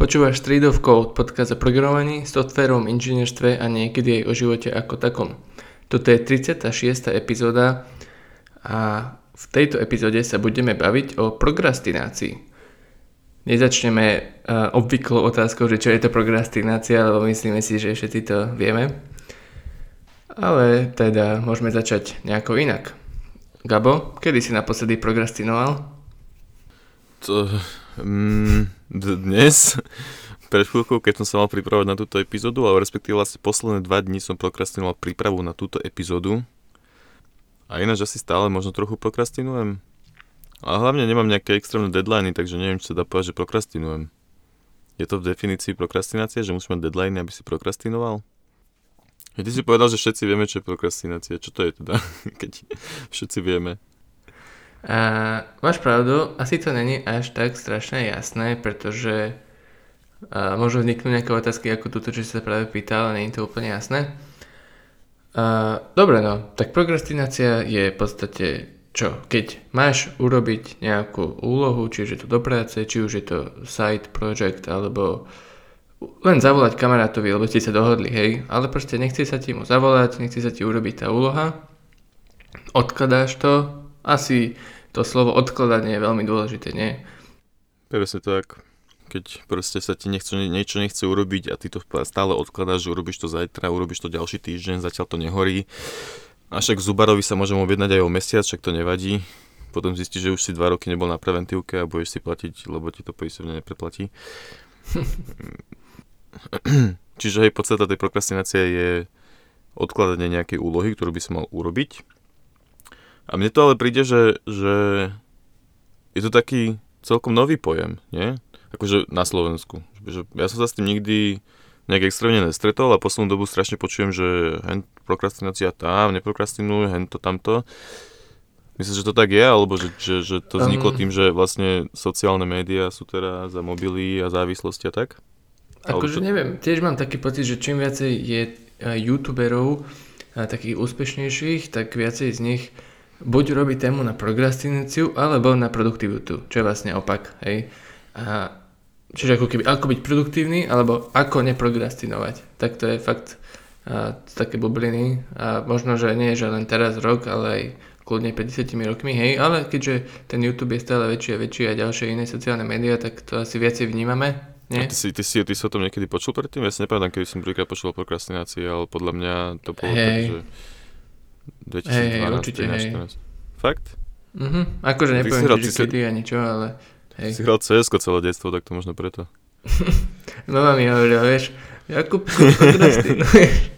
Počúvaš Street of Code, podcast o programovaní, softverovom inžinierstve a niekedy aj o živote ako takom. Toto je 36. epizóda a v tejto epizóde sa budeme baviť o prokrastinácii. Nezačneme uh, obvyklou otázkou, že čo je to prokrastinácia, lebo myslíme si, že všetci to vieme. Ale teda môžeme začať nejako inak. Gabo, kedy si naposledy prokrastinoval? To, mm, dnes, pred chvíľkou, keď som sa mal pripravovať na túto epizódu, ale respektíve vlastne posledné dva dní som prokrastinoval prípravu na túto epizódu. A ináč asi stále možno trochu prokrastinujem. A hlavne nemám nejaké extrémne deadliny, takže neviem, či sa dá povedať, že prokrastinujem. Je to v definícii prokrastinácie, že musíš mať deadline, aby si prokrastinoval? Ty si povedal, že všetci vieme, čo je prokrastinácia. Čo to je teda, keď všetci vieme? A máš pravdu, asi to není až tak strašne jasné, pretože a môžu vzniknúť nejaké otázky ako túto, čo si sa práve pýtal, ale není to úplne jasné. A, dobre no, tak prokrastinácia je v podstate čo? Keď máš urobiť nejakú úlohu, či už je to do práce, či už je to side project, alebo len zavolať kamarátovi, lebo ste sa dohodli, hej, ale proste nechce sa ti mu zavolať, nechce sa ti urobiť tá úloha, odkladáš to, asi to slovo odkladanie je veľmi dôležité, nie? Presne tak. Keď proste sa ti nechce, niečo nechce urobiť a ty to stále odkladáš, že urobíš to zajtra, urobíš to ďalší týždeň, zatiaľ to nehorí. A však Zubarovi sa môžem objednať aj o mesiac, však to nevadí. Potom zistíš, že už si dva roky nebol na preventívke a budeš si platiť, lebo ti to poistovne nepreplatí. Čiže aj podstata tej prokrastinácie je odkladanie nejakej úlohy, ktorú by si mal urobiť a mne to ale príde, že, že je to taký celkom nový pojem, nie? Akože na Slovensku. Že ja som sa s tým nikdy nejak extrémne nestretol a poslednú dobu strašne počujem, že hen prokrastinácia tam, neprokrastinuj, hen to tamto. Myslíš, že to tak je, alebo že, že, že to vzniklo um, tým, že vlastne sociálne médiá sú teraz za mobily a závislosti a tak? Akože to... neviem, tiež mám taký pocit, že čím viacej je youtuberov takých úspešnejších, tak viacej z nich buď robí tému na prokrastináciu, alebo na produktivitu, čo je vlastne opak, hej. A čiže ako keby, ako byť produktívny, alebo ako neprokrastinovať. Tak to je fakt a, také bubliny a možno, že nie, že len teraz rok, ale aj kľudne 50 rokmi, hej, ale keďže ten YouTube je stále väčší a väčší a ďalšie iné sociálne médiá, tak to asi viacej vnímame, nie? ty, si, ty, si, ty si o tom niekedy počul predtým? Ja si nepamätám, kedy som prvýkrát počul o prokrastinácii, ale podľa mňa to bolo hey. tak, že 2012, hey, určite, 13, 14. Fakt? Mhm, akože nepoviem, že si... kedy ani čo, ale hej. Si hral cs celé detstvo, tak to možno preto. Mama mi hovorila, vieš, Jakub, prokrastinuješ.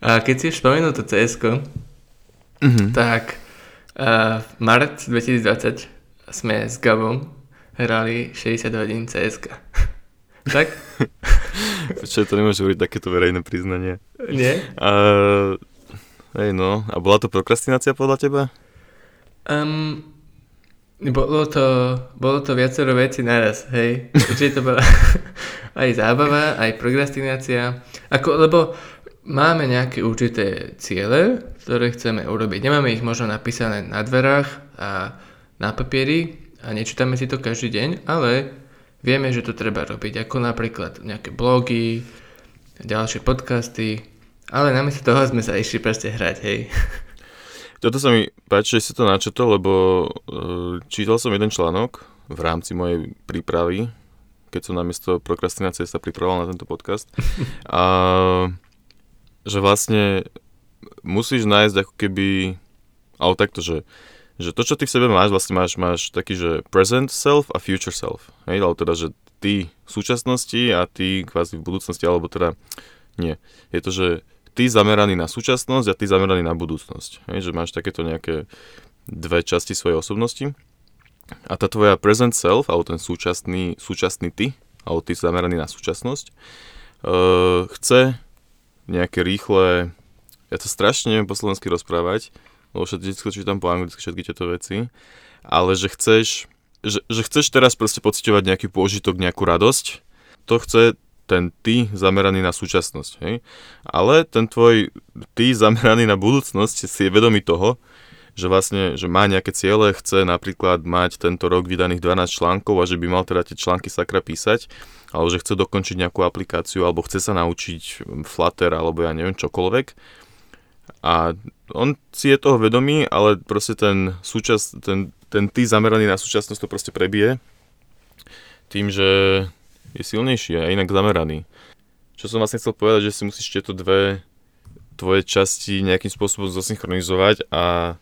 A keď si spomenul to cs mm-hmm. tak uh, v marc 2020 sme s Gabom hrali 60 hodín cs tak? Čo to nemôže hovoriť takéto verejné priznanie? Nie? A, hej no, a bola to prokrastinácia podľa teba? Um, bolo to, bolo to viacero veci naraz, hej. Čiže to bola aj zábava, aj prokrastinácia. Ako, lebo máme nejaké určité ciele, ktoré chceme urobiť. Nemáme ich možno napísané na dverách a na papieri a nečítame si to každý deň, ale vieme, že to treba robiť, ako napríklad nejaké blogy, ďalšie podcasty, ale namiesto toho sme sa išli proste hrať, hej. Toto sa mi páči, že si to načetol, lebo uh, čítal som jeden článok v rámci mojej prípravy, keď som namiesto prokrastinácie sa pripravoval na tento podcast. A že vlastne musíš nájsť ako keby, ale takto, že že to, čo ty v sebe máš, vlastne máš, máš taký, že present self a future self. Hej, ale teda, že ty v súčasnosti a ty kvázi v budúcnosti, alebo teda nie. Je to, že ty zameraný na súčasnosť a ty zameraný na budúcnosť. Hej, že máš takéto nejaké dve časti svojej osobnosti. A tá tvoja present self, alebo ten súčasný, súčasný ty, alebo ty zameraný na súčasnosť, uh, chce nejaké rýchle, ja to strašne neviem po slovensky rozprávať, lebo všetko čítam po anglicky všetky tieto veci, ale že chceš, že, že chceš teraz proste pocitovať nejaký pôžitok, nejakú radosť, to chce ten ty zameraný na súčasnosť, hej? Ale ten tvoj ty zameraný na budúcnosť si je vedomý toho, že vlastne, že má nejaké ciele, chce napríklad mať tento rok vydaných 12 článkov a že by mal teda tie články sakra písať, alebo že chce dokončiť nejakú aplikáciu, alebo chce sa naučiť Flutter, alebo ja neviem čokoľvek. A on si je toho vedomý, ale proste ten, súčas, ten, ten ty zameraný na súčasnosť to proste prebije tým, že je silnejší a inak zameraný. Čo som vlastne chcel povedať, že si musíš tieto dve tvoje časti nejakým spôsobom zosynchronizovať a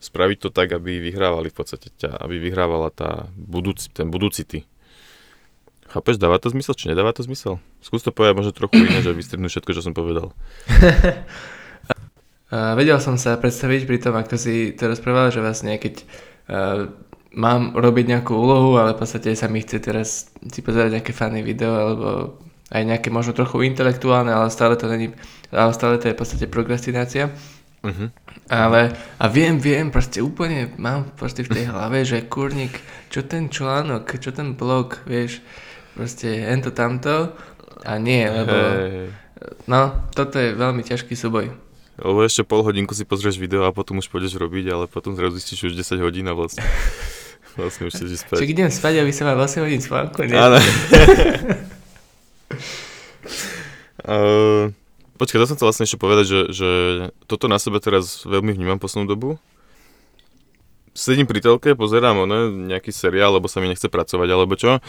spraviť to tak, aby vyhrávali v podstate ťa, aby vyhrávala tá budúci, ten budúci ty. Chápeš, dáva to zmysel, či nedáva to zmysel? Skús to povedať možno trochu iné, že vystrihnú všetko, čo som povedal. vedel som sa predstaviť pri tom, ako si to rozprával, že vlastne keď uh, mám robiť nejakú úlohu, ale v podstate sa mi chce teraz si pozerať nejaké fany video alebo aj nejaké možno trochu intelektuálne, ale stále to není, ale stále to je v podstate prokrastinácia. Uh-huh. Ale, a viem, viem, proste úplne mám proste v tej hlave, že kurník, čo ten článok, čo ten blog, vieš, proste ento tamto a nie, lebo hey. no, toto je veľmi ťažký súboj. Lebo ešte pol hodinku si pozrieš video a potom už pôjdeš robiť, ale potom zrazu zistíš už 10 hodín a vlastne, vlastne už chceš spať. Čiže idem spať, aby sa mal 8 hodín spánku, nie? Áno. uh, Počkaj, to som chcel vlastne ešte povedať, že, že toto na sebe teraz veľmi vnímam poslednú dobu. Sedím pri telke, pozerám ono, nejaký seriál, lebo sa mi nechce pracovať, alebo čo.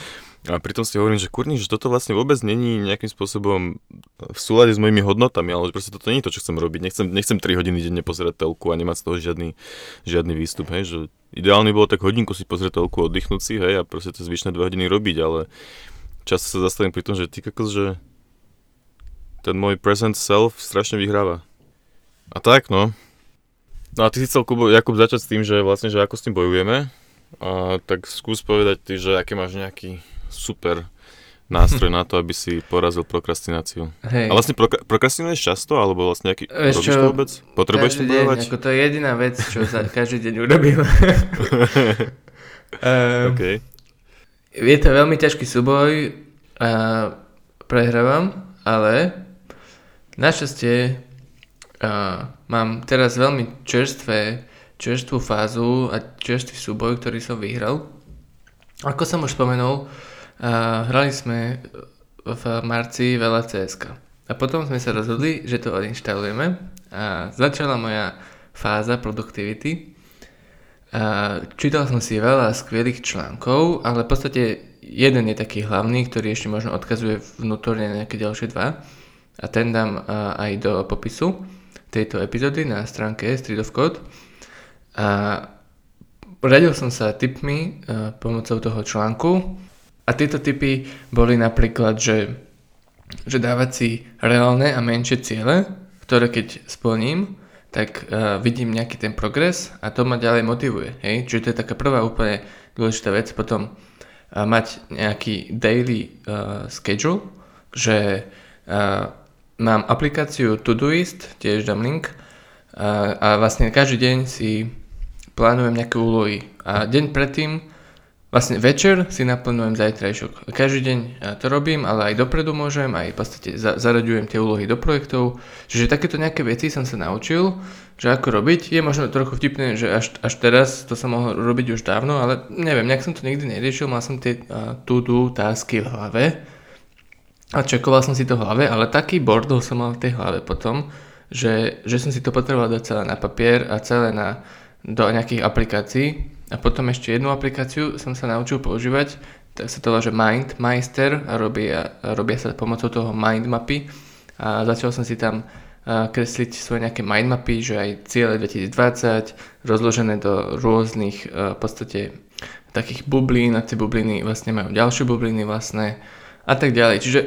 A pritom si hovorím, že kurní, že toto vlastne vôbec není nejakým spôsobom v súlade s mojimi hodnotami, ale proste toto nie je to, čo chcem robiť. Nechcem, nechcem 3 hodiny denne pozerať telku a nemať z toho žiadny, žiadny výstup, hej, že ideálne bolo tak hodinku si pozrieť telku, oddychnúť si, hej, a proste to zvyšné 2 hodiny robiť, ale často sa zastavím pri tom, že ty kokos, že ten môj present self strašne vyhráva. A tak, no. No a ty si chcel, Kubo, Jakub, začať s tým, že vlastne, že ako s tým bojujeme. A tak skús povedať ty, že aký máš nejaký super nástroj na to, aby si porazil prokrastináciu. Hej. A vlastne prok- prokrastinuješ často, alebo vlastne nejaký, Eš robíš čo, to vôbec? Potrebuješ to bojovať? Ako to je jediná vec, čo sa každý deň urobím. um, okay. Je to veľmi ťažký súboj a prehrávam, ale Našťastie uh, mám teraz veľmi čerstvé, čerstvú fázu a čerstvý súboj, ktorý som vyhral. Ako som už spomenul, uh, hrali sme v marci veľa CSK. A potom sme sa rozhodli, že to odinštalujeme a začala moja fáza produktivity. A čítal som si veľa skvelých článkov, ale v podstate jeden je taký hlavný, ktorý ešte možno odkazuje vnútorne nejaké ďalšie dva a ten dám aj do popisu tejto epizódy na stránke Street of Code. A radil som sa tipmi pomocou toho článku a tieto tipy boli napríklad, že, že dávať si reálne a menšie ciele, ktoré keď splním, tak uh, vidím nejaký ten progres a to ma ďalej motivuje. Hej? Čiže to je taká prvá úplne dôležitá vec. Potom uh, mať nejaký daily uh, schedule, že uh, mám aplikáciu Todoist, tiež dám link a, a vlastne každý deň si plánujem nejaké úlohy a deň predtým vlastne večer si naplánujem zajtrajšok. Každý deň to robím, ale aj dopredu môžem, aj v podstate za, zaraďujem tie úlohy do projektov. Čiže takéto nejaké veci som sa naučil, že ako robiť. Je možno trochu vtipné, že až, až teraz to som mohol robiť už dávno, ale neviem, nejak som to nikdy neriešil, mal som tie uh, to-do tásky v hlave a čekoval som si to v hlave, ale taký bordel som mal v tej hlave potom, že, že som si to potreboval dať celé na papier a celé na, do nejakých aplikácií. A potom ešte jednu aplikáciu som sa naučil používať, tak sa to volá, že MindMeister a robia, a robia sa pomocou toho mindmapy a začal som si tam kresliť svoje nejaké mindmapy, že aj ciele 2020 rozložené do rôznych v podstate takých bublín a tie bubliny vlastne majú ďalšie bubliny vlastné a tak ďalej. Čiže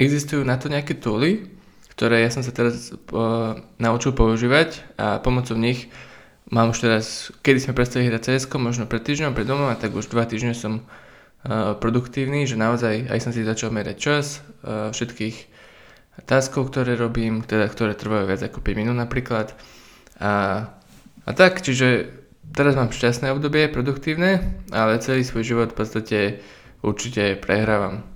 existujú na to nejaké tooly, ktoré ja som sa teraz uh, naučil používať a pomocou nich mám už teraz, kedy sme prestali hrať CS, možno pred týždňom, pred domom, a tak už dva týždne som uh, produktívny, že naozaj aj som si začal merať čas uh, všetkých taskov, ktoré robím, teda, ktoré trvajú viac ako 5 minút napríklad. A, a tak, čiže teraz mám šťastné obdobie, produktívne, ale celý svoj život v podstate určite prehrávam.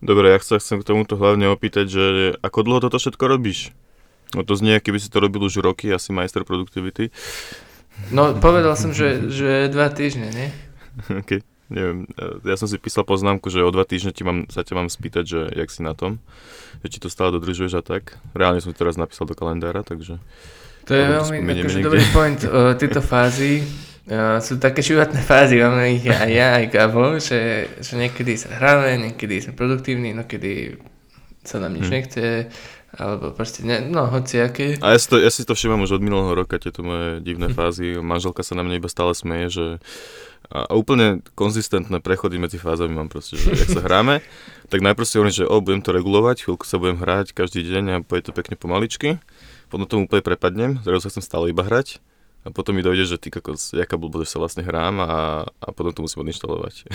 Dobre, ja sa chcem k tomuto hlavne opýtať, že ako dlho toto všetko robíš? No to znie, keby si to robil už roky, asi majster produktivity. No, povedal som, že, že dva týždne, nie? OK, neviem. Ja som si písal poznámku, že o dva týždne ti mám, sa ťa mám spýtať, že jak si na tom, že či to stále dodržuješ a tak. Reálne som teraz napísal do kalendára, takže... To je veľmi akože dobrý point. O, tieto fázy o, sú také životné fázy, máme ich aj ja, aj Gabo, že, že niekedy sa hráme, niekedy sme produktívni, niekedy sa nám nič hmm. nechce, alebo proste, ne, no aké. A ja si, to, ja si to všimám už od minulého roka, tieto moje divné hm. fázy. Manželka sa na mňa iba stále smeje, že a, úplne konzistentné prechody medzi fázami mám proste, že ak sa hráme, tak najprv si hovorím, že o, budem to regulovať, chvíľku sa budem hrať každý deň a bude to pekne pomaličky, potom tomu úplne prepadnem, zrazu sa chcem stále iba hrať a potom mi dojde, že ty kokos, jaká blbosť sa vlastne hrám a, a potom to musím odinštalovať.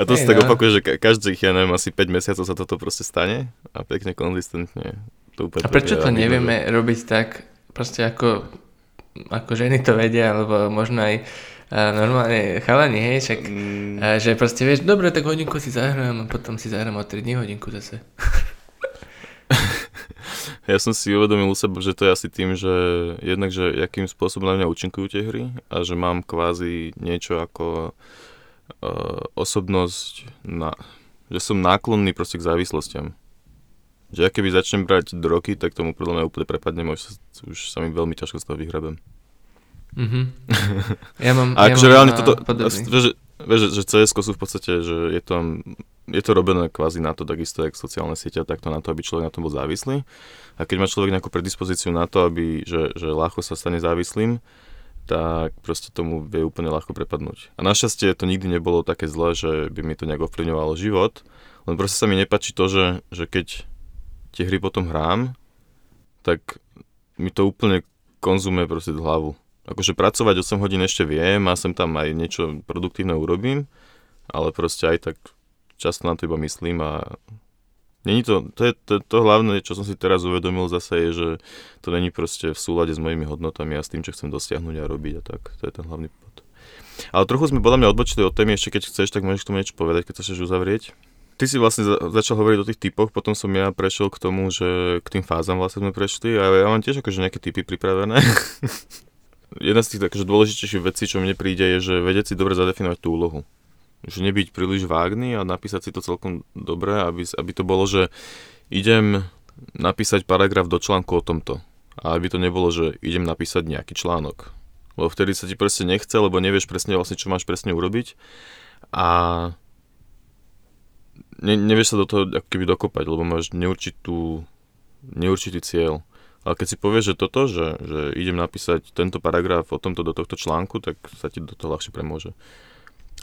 A to hey, sa tak no. opakuje, že každých, ja neviem, asi 5 mesiacov sa toto proste stane a pekne konzistentne. To úplne a prečo to nevieme že... robiť tak, proste ako, ako ženy to vedia, alebo možno aj a normálne chalani, hej, však, mm. a že proste vieš, dobre, tak hodinku si zahrám a potom si zahrám o 3 dní hodinku zase. Ja som si uvedomil u seba, že to je asi tým, že jednak, že akým spôsobom na mňa účinkujú tie hry a že mám kvázi niečo ako uh, osobnosť, na, že som náklonný proste k závislostiam. Že ja keby začnem brať drogy, tak tomu podľa mňa úplne prepadnem, už, už sa mi veľmi ťažko z toho vyhrabem. Mm-hmm. Ja mám, a akože ja reálne toto, vieš, vieš, že cs sú v podstate, že je to, je to robené kvázi na to, takisto jak sociálne siete, takto na to, aby človek na tom bol závislý. A keď má človek nejakú predispozíciu na to, aby, že, že ľahko sa stane závislým, tak proste tomu vie úplne ľahko prepadnúť. A našťastie to nikdy nebolo také zlé, že by mi to nejak ovplyvňovalo život, len proste sa mi nepačí to, že, že keď tie hry potom hrám, tak mi to úplne konzumuje proste hlavu. Akože pracovať 8 hodín ešte viem a sem tam aj niečo produktívne urobím, ale proste aj tak často na to iba myslím a Není to, to je to, to hlavné, čo som si teraz uvedomil zase je, že to není proste v súlade s mojimi hodnotami a s tým, čo chcem dosiahnuť a robiť a tak. To je ten hlavný bod. Ale trochu sme podľa mňa odbočili od témy, ešte keď chceš, tak môžeš k tomu niečo povedať, keď sa chceš uzavrieť. Ty si vlastne za, začal hovoriť o tých typoch, potom som ja prešiel k tomu, že k tým fázam vlastne sme prešli a ja mám tiež akože nejaké typy pripravené. Jedna z tých akože dôležitejších vecí, čo mne príde, je, že vedieť si dobre zadefinovať tú úlohu že nebyť príliš vágný a napísať si to celkom dobre, aby, aby to bolo, že idem napísať paragraf do článku o tomto. A aby to nebolo, že idem napísať nejaký článok. Lebo vtedy sa ti presne nechce, lebo nevieš presne vlastne, čo máš presne urobiť. A ne, nevieš sa do toho ako keby dokopať, lebo máš neurčitú, neurčitý cieľ. Ale keď si povieš, že toto, že, že idem napísať tento paragraf o tomto do tohto článku, tak sa ti do toho ľahšie premôže.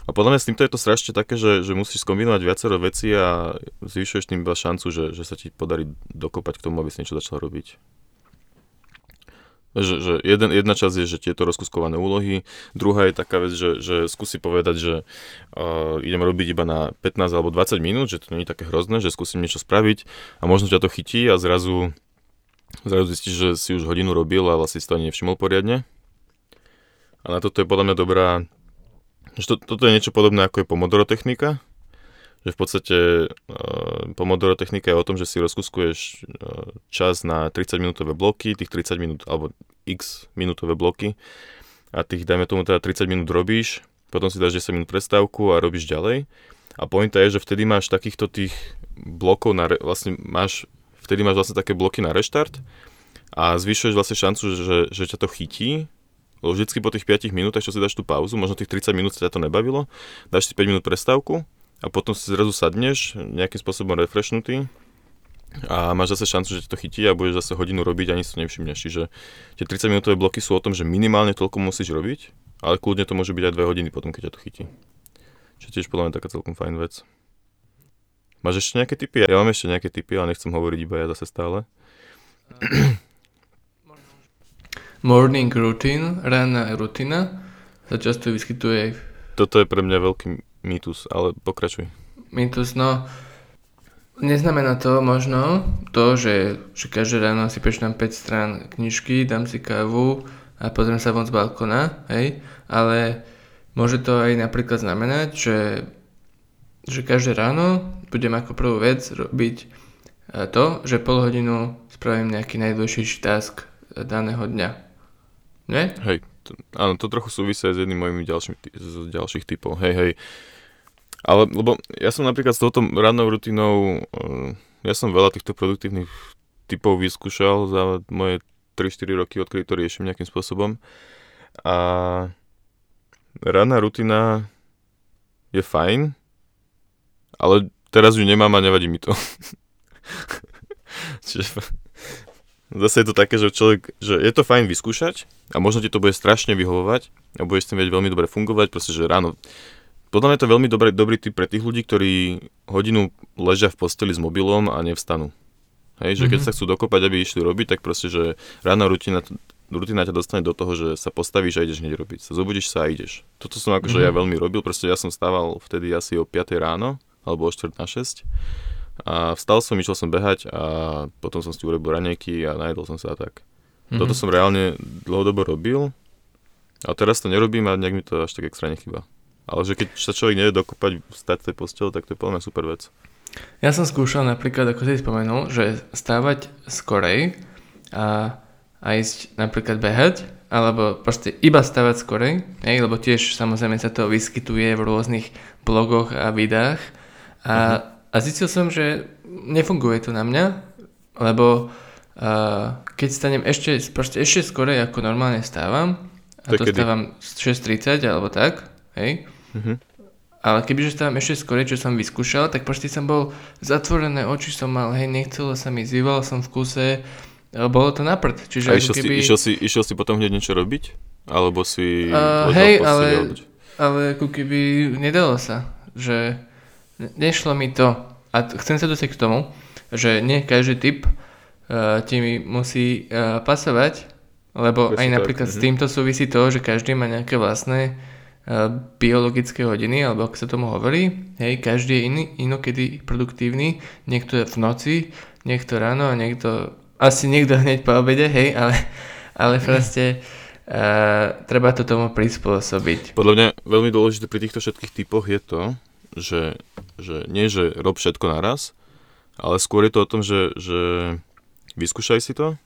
A podľa mňa s týmto je to strašne také, že, že musíš skombinovať viacero vecí a zvyšuješ tým iba šancu, že, že sa ti podarí dokopať k tomu, aby si niečo začal robiť. Že, že jeden, jedna časť je, že tieto rozkuskované úlohy, druhá je taká vec, že, že skúsi povedať, že uh, idem robiť iba na 15 alebo 20 minút, že to nie je také hrozné, že skúsim niečo spraviť a možno ťa to chytí a zrazu, zrazu zistíš, že si už hodinu robil a vlastne si to ani nevšimol poriadne. A na toto je podľa mňa dobrá to, toto je niečo podobné ako je Pomodoro technika, že v podstate uh, Pomodoro technika je o tom, že si rozkuskuješ uh, čas na 30 minútové bloky, tých 30 minút, alebo x minútové bloky. A tých, dajme tomu teda 30 minút robíš, potom si dáš 10 minút prestávku a robíš ďalej. A pointa je, že vtedy máš takýchto tých blokov, na, re, vlastne máš, vtedy máš vlastne také bloky na reštart a zvyšuješ vlastne šancu, že, že ťa to chytí lebo vždycky po tých 5 minútach, čo si dáš tú pauzu, možno tých 30 minút sa ťa to nebavilo, dáš si 5 minút prestávku a potom si zrazu sadneš, nejakým spôsobom refreshnutý a máš zase šancu, že ti to chytí a budeš zase hodinu robiť a ani to nevšimneš. Čiže tie 30 minútové bloky sú o tom, že minimálne toľko musíš robiť, ale kľudne to môže byť aj 2 hodiny potom, keď ťa to chytí. Čiže tiež podľa mňa taká celkom fajn vec. Máš ešte nejaké typy? Ja mám ešte nejaké typy, ale nechcem hovoriť iba ja zase stále. Morning routine, ranná rutina, sa často vyskytuje aj. Toto je pre mňa veľký mýtus, ale pokračuj. Mýtus, no... Neznamená to možno to, že, že každé ráno si prečítam 5 strán knižky, dám si kávu a pozriem sa von z balkona, hej, ale môže to aj napríklad znamenať, že, že každé ráno budem ako prvú vec robiť to, že pol hodinu spravím nejaký najdôležitejší task daného dňa. Nie? Hej, to, áno, to trochu súvisí s jedným mojimi ďalšími, z ďalších typov. Hej, hej. Ale, lebo ja som napríklad s touto rannou rutinou, uh, ja som veľa týchto produktívnych typov vyskúšal za moje 3-4 roky, odkedy to riešim nejakým spôsobom. A ranná rutina je fajn, ale teraz ju nemám a nevadí mi to. Čiže zase je to také, že človek, že je to fajn vyskúšať a možno ti to bude strašne vyhovovať a budeš s tým veľmi dobre fungovať, proste, že ráno podľa mňa je to veľmi dobrý, dobrý tip pre tých ľudí, ktorí hodinu ležia v posteli s mobilom a nevstanú. Hej, že keď mm-hmm. sa chcú dokopať, aby išli robiť, tak proste, že rána rutina, rutina ťa dostane do toho, že sa postavíš a ideš hneď robiť. Sa zobudíš sa a ideš. Toto som akože mm-hmm. ja veľmi robil, proste ja som stával vtedy asi o 5 ráno, alebo o 4 na 6. A vstal som, išiel som behať a potom som si urobil ranejky a najedol som sa a tak. Mm-hmm. Toto som reálne dlhodobo robil a teraz to nerobím a nejak mi to až tak extra nechyba. Ale že keď sa človek nevie dokopať stať tej postele, tak to je plná super vec. Ja som skúšal napríklad, ako si spomenul, že stávať skorej a, a ísť napríklad behať, alebo proste iba stávať skorej, hej, lebo tiež samozrejme sa to vyskytuje v rôznych blogoch a videách a, uh-huh. A zistil som, že nefunguje to na mňa, lebo uh, keď stanem ešte, proste ešte skorej ako normálne stávam, a to, to stávam 6.30 alebo tak, hej, uh-huh ale kebyže stávam ešte skôr, čo som vyskúšal, tak proste som bol zatvorené oči som mal, hej, nechcelo sa mi, zýval som v kuse, bolo to na prd. Čiže A išiel, keby... si, išiel, si, išiel si potom hneď niečo robiť? Alebo si... Uh, hej, ale, ale ako keby nedalo sa, že nešlo mi to. A chcem sa dostať k tomu, že nie každý typ uh, ti musí uh, pasovať, lebo Presne aj napríklad tak. s mhm. týmto súvisí to, že každý má nejaké vlastné Eh, biologické hodiny, alebo ako sa tomu hovorí. Hej, každý je iný, inokedy produktívny. Niekto je v noci, niekto ráno a niekto, asi niekto hneď po obede, hej, ale, ale proste uh, treba to tomu prispôsobiť. Podľa mňa veľmi dôležité pri týchto všetkých typoch je to, že, že nie, že rob všetko naraz, ale skôr je to o tom, že, že vyskúšaj si to,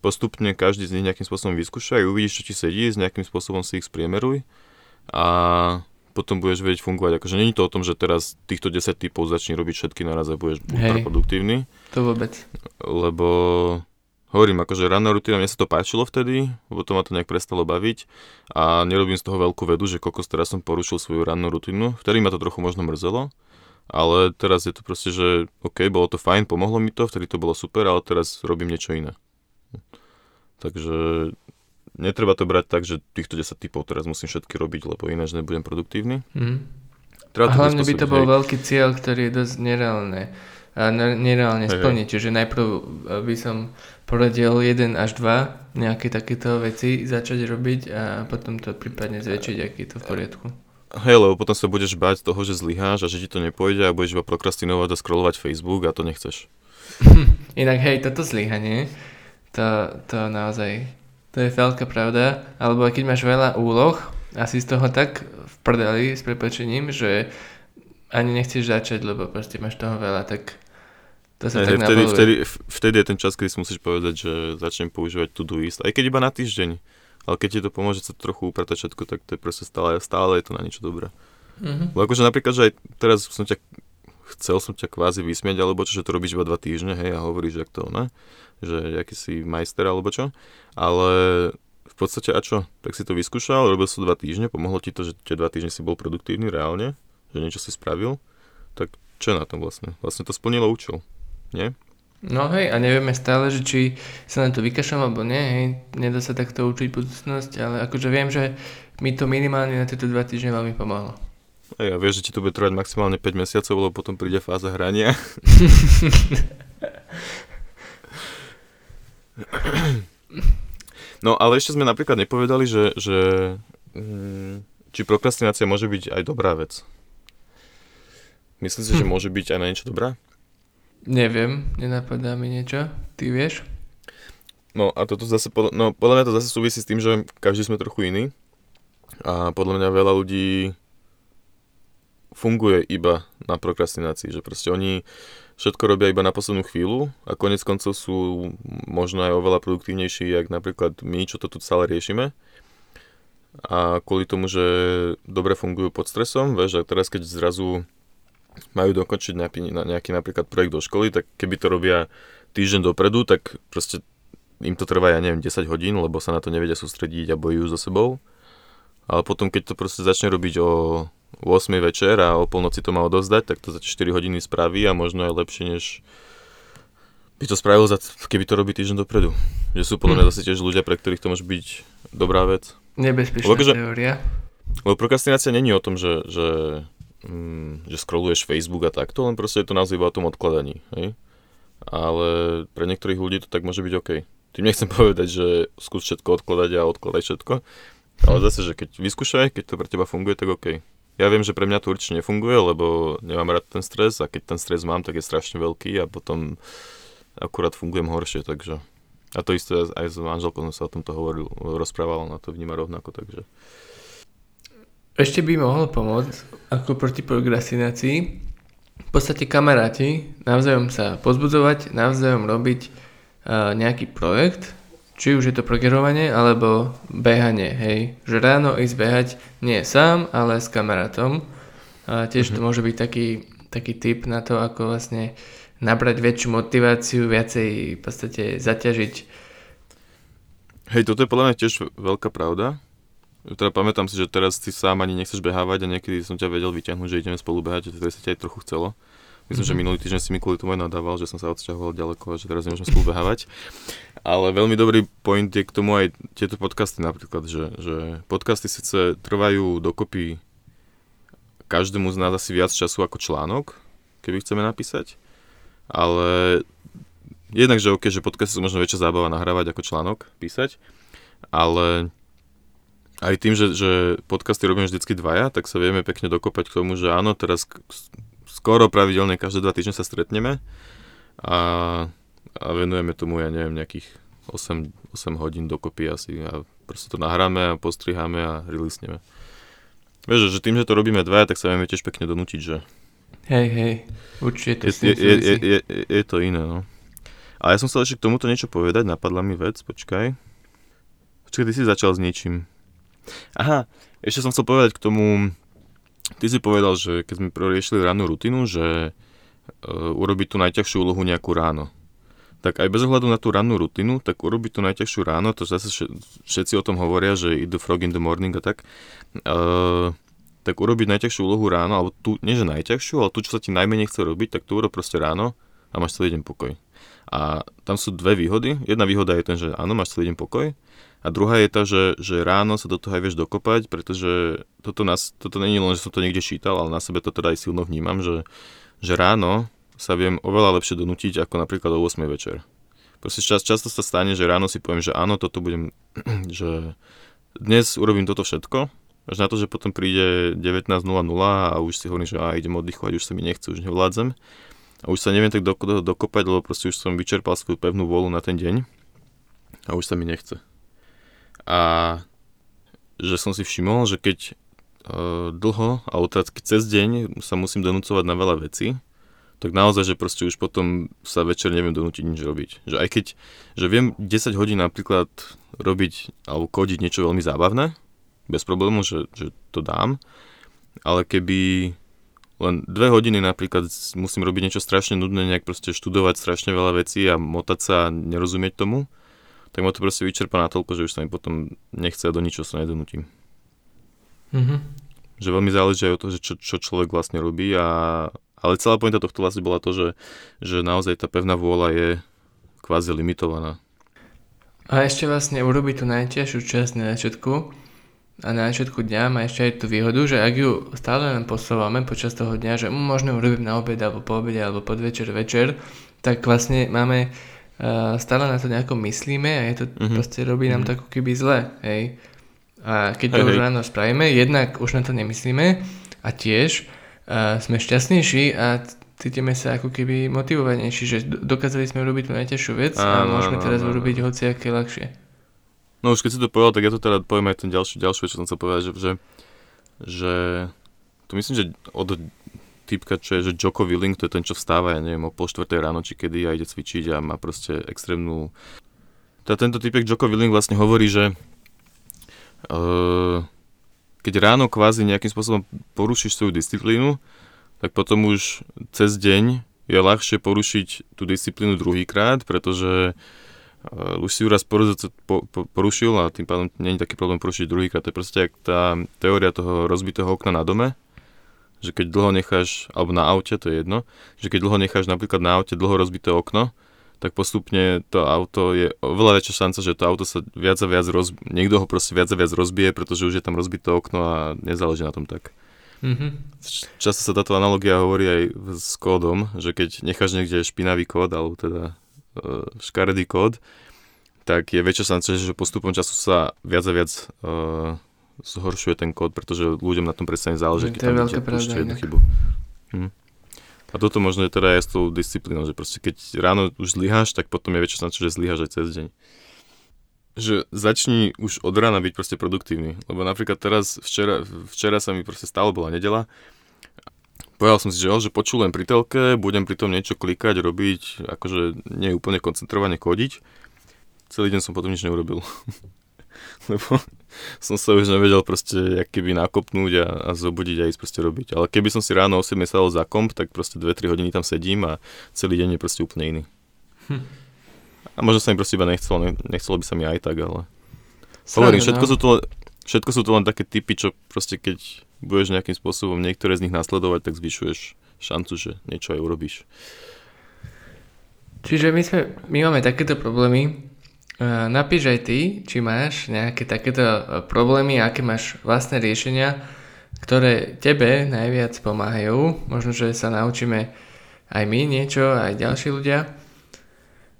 postupne každý z nich nejakým spôsobom vyskúšaj, uvidíš, čo ti sedí, s nejakým spôsobom si ich spriemeruj a potom budeš vedieť fungovať. Akože není to o tom, že teraz týchto 10 typov začne robiť všetky naraz a budeš Hej, produktívny. To vôbec. Lebo hovorím, akože ráno rutina, mne sa to páčilo vtedy, potom ma to nejak prestalo baviť a nerobím z toho veľkú vedu, že kokos teraz som porušil svoju rannú rutinu. Vtedy ma to trochu možno mrzelo, ale teraz je to proste, že OK, bolo to fajn, pomohlo mi to, vtedy to bolo super, ale teraz robím niečo iné. Takže netreba to brať tak, že týchto 10 typov teraz musím všetky robiť, lebo ináč nebudem produktívny. Mm. Treba a hlavne by to bol hej. veľký cieľ, ktorý je dosť nereálne nereálne splniť. Čiže najprv eh, by som poradil 1 až 2 nejaké takéto veci začať robiť a potom to prípadne zväčšiť, ak je to v poriadku. Hej, lebo potom sa budeš báť toho, že zlyháš a že ti to nepôjde a budeš iba prokrastinovať a scrollovať Facebook a to nechceš. Inak hej, toto zlyhanie, to, to naozaj to je veľká pravda. Alebo keď máš veľa úloh a si z toho tak v prdeli s prepečením, že ani nechceš začať, lebo proste máš toho veľa, tak to sa hey, tak vtedy, vtedy, vtedy je ten čas, kedy si musíš povedať, že začnem používať Todoist. Aj keď iba na týždeň. Ale keď ti to pomôže sa trochu upratať všetko, tak to je proste stále, stále je to na niečo dobré. Mm-hmm. Lebo akože napríklad, že aj teraz som ťa chcel som ťa kvázi vysmieť, alebo čo, že to robíš iba dva týždne, hej, a hovoríš, jak to, ne? že aký si majster alebo čo, ale v podstate a čo, tak si to vyskúšal, robil si dva týždne, pomohlo ti to, že tie dva týždne si bol produktívny reálne, že niečo si spravil, tak čo je na tom vlastne? Vlastne to splnilo účel, nie? No hej, a nevieme stále, že či sa na to vykašľam alebo nie, hej, nedá sa takto učiť budúcnosť, ale akože viem, že mi to minimálne na tieto dva týždne veľmi pomohlo. Hej, a vieš, že ti to bude trvať maximálne 5 mesiacov, lebo potom príde fáza hrania. No ale ešte sme napríklad nepovedali, že, že mm, či prokrastinácia môže byť aj dobrá vec. Myslíš si, hm. že môže byť aj na niečo dobrá? Neviem, nenapadá mi niečo. Ty vieš? No a toto zase, no podľa mňa to zase súvisí s tým, že každý sme trochu iný. A podľa mňa veľa ľudí funguje iba na prokrastinácii, že proste oni všetko robia iba na poslednú chvíľu a konec koncov sú možno aj oveľa produktívnejší, jak napríklad my, čo to tu celé riešime. A kvôli tomu, že dobre fungujú pod stresom, vieš, a teraz keď zrazu majú dokončiť nejaký, nejaký napríklad projekt do školy, tak keby to robia týždeň dopredu, tak proste im to trvá, ja neviem, 10 hodín, lebo sa na to nevedia sústrediť a bojujú so sebou. Ale potom, keď to proste začne robiť o 8 večer a o polnoci to má odozdať, tak to za 4 hodiny spraví a možno aj lepšie, než by to spravil, za, keby to robí týždeň dopredu. Že sú podľa mňa hm. zase tiež ľudia, pre ktorých to môže byť dobrá vec. Nebezpečná lebo, teória. Lebo prokrastinácia není o tom, že, že, mm, že scrolluješ Facebook a takto, len proste je to naozaj o tom odkladaní. Hej? Ale pre niektorých ľudí to tak môže byť OK. Tým nechcem povedať, že skús všetko odkladať a odkladaj všetko. Ale zase, že keď vyskúšaj, keď to pre teba funguje, tak OK. Ja viem, že pre mňa to určite nefunguje, lebo nemám rád ten stres a keď ten stres mám, tak je strašne veľký a potom akurát fungujem horšie, takže... A to isté aj s manželkou som sa o tomto hovoril, rozprával, na to vníma rovnako, takže... Ešte by mohlo pomôcť, ako proti prokrastinácii, v podstate kamaráti navzájom sa pozbudzovať, navzájom robiť uh, nejaký projekt, či už je to progerovanie alebo behanie, hej. Že ráno ísť behať nie sám, ale s kamarátom. A tiež mm-hmm. to mhm. môže byť taký, taký tip na to, ako vlastne nabrať väčšiu motiváciu, viacej v podstate zaťažiť. Hej, toto je podľa mňa tiež veľká pravda. Teda pamätám si, že teraz ty sám ani nechceš behávať a niekedy som ťa vedel vyťahnuť, že ideme spolu behať, že sa ťa aj trochu chcelo. Myslím, mm-hmm. že minulý týždeň si mi kvôli tomu aj nadával, že som sa odsťahoval ďaleko a že teraz nemôžem spolu behávať. Ale veľmi dobrý point je k tomu aj tieto podcasty napríklad, že, že podcasty síce trvajú dokopy každému z nás asi viac času ako článok, keby chceme napísať, ale jednak, že OK, že podcasty sú možno väčšia zábava nahrávať ako článok písať, ale aj tým, že, že podcasty robíme vždycky dvaja, tak sa vieme pekne dokopať k tomu, že áno, teraz skoro pravidelne každé dva týždne sa stretneme a, a venujeme tomu, ja neviem, nejakých 8, 8 hodín dokopy asi a proste to nahráme a postriháme a releaseneme. Vieš, že tým, že to robíme dvaja, tak sa vieme tiež pekne donútiť, že... Hej, hej, určite to je, je, je, je, je, je to iné, no. A ja som chcel ešte k tomuto niečo povedať, napadla mi vec, počkaj. Počkaj, ty si začal s niečím. Aha, ešte som chcel povedať k tomu, Ty si povedal, že keď sme riešili rannú rutinu, že uh, urobiť tú najťažšiu úlohu nejakú ráno. Tak aj bez ohľadu na tú rannú rutinu, tak urobiť tú najťažšiu ráno, to zase všetci o tom hovoria, že the frog in the morning a tak. Uh, tak urobiť najťažšiu úlohu ráno, alebo tu, nie že najťažšiu, ale tu, čo sa ti najmenej chce robiť, tak to urob proste ráno a máš celý deň pokoj. A tam sú dve výhody. Jedna výhoda je ten, že áno, máš celý deň pokoj. A druhá je tá, že, že ráno sa do toho aj vieš dokopať, pretože toto, nás, toto není len, že som to niekde čítal, ale na sebe to teda aj silno vnímam, že, že ráno sa viem oveľa lepšie donútiť ako napríklad o 8 večer. Proste čas, často sa stane, že ráno si poviem, že áno, toto budem, že dnes urobím toto všetko, až na to, že potom príde 19.00 a už si hovorím, že á, idem oddychovať, už sa mi nechce, už nevládzem. A už sa neviem tak do, do, dokopať, lebo proste už som vyčerpal svoju pevnú volu na ten deň a už sa mi nechce. A že som si všimol, že keď uh, dlho, alebo teda cez deň sa musím donúcovať na veľa vecí, tak naozaj, že proste už potom sa večer neviem donútiť nič robiť. Že aj keď, že viem 10 hodín napríklad robiť alebo kodiť niečo veľmi zábavné, bez problému, že, že to dám, ale keby len dve hodiny napríklad musím robiť niečo strašne nudné, nejak proste študovať strašne veľa vecí a motať sa a nerozumieť tomu, tak ma to proste vyčerpá na toľko, že už sa mi potom nechce do ničoho sa nedonútim. Mm-hmm. Že veľmi záleží aj o to, že čo, čo človek vlastne robí a ale celá pointa tohto vlastne bola to, že, že naozaj tá pevná vôľa je kvázi limitovaná. A ešte vlastne urobiť tú najťažšiu časť na začiatku a na začiatku dňa má ešte aj tú výhodu, že ak ju stále len posúvame počas toho dňa, že možno urobím na obed alebo po obede alebo podvečer, večer, tak vlastne máme stále na to nejako myslíme a je to mm-hmm. proste robí nám mm-hmm. to ako keby zle, hej. A keď to už ráno spravíme, jednak už na to nemyslíme a tiež uh, sme šťastnejší a cítime sa ako keby motivovanejší, že dokázali sme urobiť tú najťažšiu vec a, a môžeme teraz áno, urobiť hociaké ľahšie. No už keď si to povedal, tak ja to teda poviem aj ten ďalší, ďalší vec, čo som chcel povedať, že, že, že to myslím, že od typka, čo je, že Joko Willing, to je ten, čo vstáva, ja neviem, o pol štvrtej ráno, či kedy a ide cvičiť a má proste extrémnu... Teda tento typek Joko Willing vlastne hovorí, že uh, keď ráno kvázi nejakým spôsobom porušíš svoju disciplínu, tak potom už cez deň je ľahšie porušiť tú disciplínu druhýkrát, pretože uh, už si ju raz porušil, po, po, porušil a tým pádom nie je taký problém porušiť druhýkrát. To je proste tá teória toho rozbitého okna na dome, že keď dlho necháš, alebo na aute, to je jedno, že keď dlho necháš napríklad na aute dlho rozbité okno, tak postupne to auto je oveľa väčšia šanca, že to auto sa viac a viac rozbije, niekto ho proste viac a viac rozbije, pretože už je tam rozbité okno a nezáleží na tom tak. Mm-hmm. Často sa táto analogia hovorí aj s kódom, že keď necháš niekde špinavý kód, alebo teda uh, škaredý kód, tak je väčšia šanca, že postupom času sa viac a viac uh, zhoršuje ten kód, pretože ľuďom na tom prestane záležiť, keď tam veľká jednu chybu. Hm. A toto možno je teda aj s tou disciplínou, že proste keď ráno už zlyháš, tak potom je väčšia šanca, že zlyháš aj cez deň. Že začni už od rána byť proste produktívny. Lebo napríklad teraz, včera, včera sa mi proste stále bola nedela. Povedal som si, že, že počúlem pri telke, budem pri tom niečo klikať, robiť, akože nie úplne koncentrovane kodiť. Celý deň som potom nič neurobil. lebo som sa už nevedel proste jak keby nakopnúť a, a zobudiť a ísť proste robiť. Ale keby som si ráno 8 sadol za komp, tak proste 2-3 hodiny tam sedím a celý deň je proste úplne iný. Hm. A možno sa mi proste iba nechcelo, ne, nechcelo by sa mi aj tak, ale... Hovorím, všetko, no. sú to, všetko sú to len také typy, čo proste keď budeš nejakým spôsobom niektoré z nich nasledovať, tak zvyšuješ šancu, že niečo aj urobíš. Čiže my, sme, my máme takéto problémy, Napíš aj ty, či máš nejaké takéto e, problémy, aké máš vlastné riešenia, ktoré tebe najviac pomáhajú. Možno, že sa naučíme aj my niečo, aj ďalší ľudia.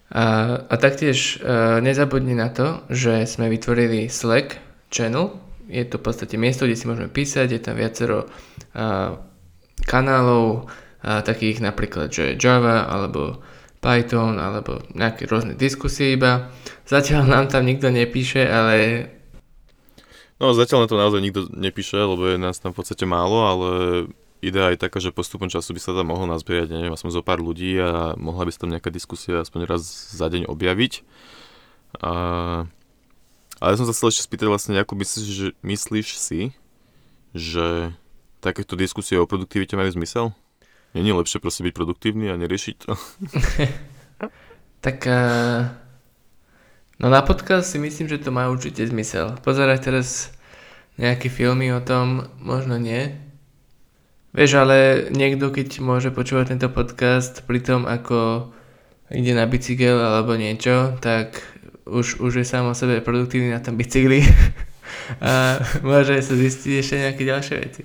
A, a taktiež e, nezabudni na to, že sme vytvorili Slack channel. Je to v podstate miesto, kde si môžeme písať, je tam viacero a, kanálov, a, takých napríklad, že Java alebo Python alebo nejaké rôzne diskusie iba. Zatiaľ nám tam nikto nepíše, ale... No zatiaľ na to naozaj nikto nepíše, lebo je nás tam v podstate málo, ale idea je taká, že postupom času by sa tam mohlo nazbierať, neviem, aspoň zo pár ľudí a mohla by sa tam nejaká diskusia aspoň raz za deň objaviť. A... Ale ja som sa chcel ešte spýtať vlastne, ako myslíš, že, myslíš si, že takéto diskusie o produktivite majú zmysel? Není lepšie proste byť produktívny a neriešiť to? tak uh, no na podcast si myslím, že to má určite zmysel. Pozerať teraz nejaké filmy o tom, možno nie. Vieš, ale niekto, keď môže počúvať tento podcast pri tom, ako ide na bicykel alebo niečo, tak už, už je sám o sebe produktívny na tom bicykli a môže sa zistiť ešte nejaké ďalšie veci.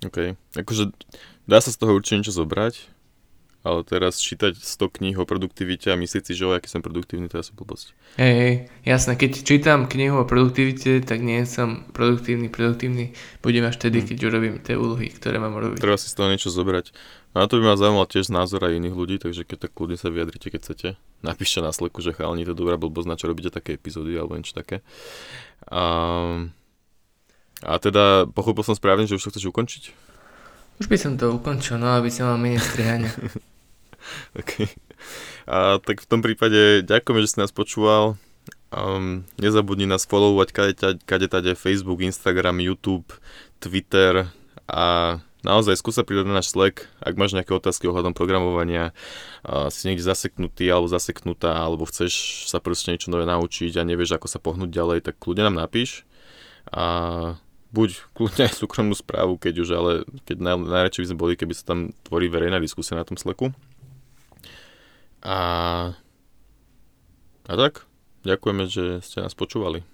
OK, akože Dá sa z toho určite niečo zobrať, ale teraz čítať 100 kníh o produktivite a myslieť si, že o aký som produktívny, to je asi blbosť. Hej, hej, jasné, keď čítam knihu o produktivite, tak nie som produktívny, produktívny budem až tedy, hmm. keď urobím tie úlohy, ktoré mám robiť. Treba si z toho niečo zobrať. No a to by ma zaujímalo tiež názor aj iných ľudí, takže keď tak kľudne sa vyjadrite, keď chcete. Napíšte na sleku, že chalani, to dobrá blbosť, na čo robíte také epizódy alebo niečo také. A, a teda pochopil som správne, že už to chceš ukončiť? Už by som to ukončil, no aby som mal menej strihania. A tak v tom prípade ďakujeme, že si nás počúval. Um, nezabudni nás followovať kade, tade Facebook, Instagram, YouTube, Twitter a naozaj skúsa pridať na náš Slack, ak máš nejaké otázky ohľadom programovania, uh, si niekde zaseknutý alebo zaseknutá, alebo chceš sa proste niečo nové naučiť a nevieš, ako sa pohnúť ďalej, tak kľudne nám napíš. A buď kľudne aj súkromnú správu, keď už, ale keď naj, najradšej by sme boli, keby sa tam tvorí verejná diskusia na tom sleku. A, a tak, ďakujeme, že ste nás počúvali.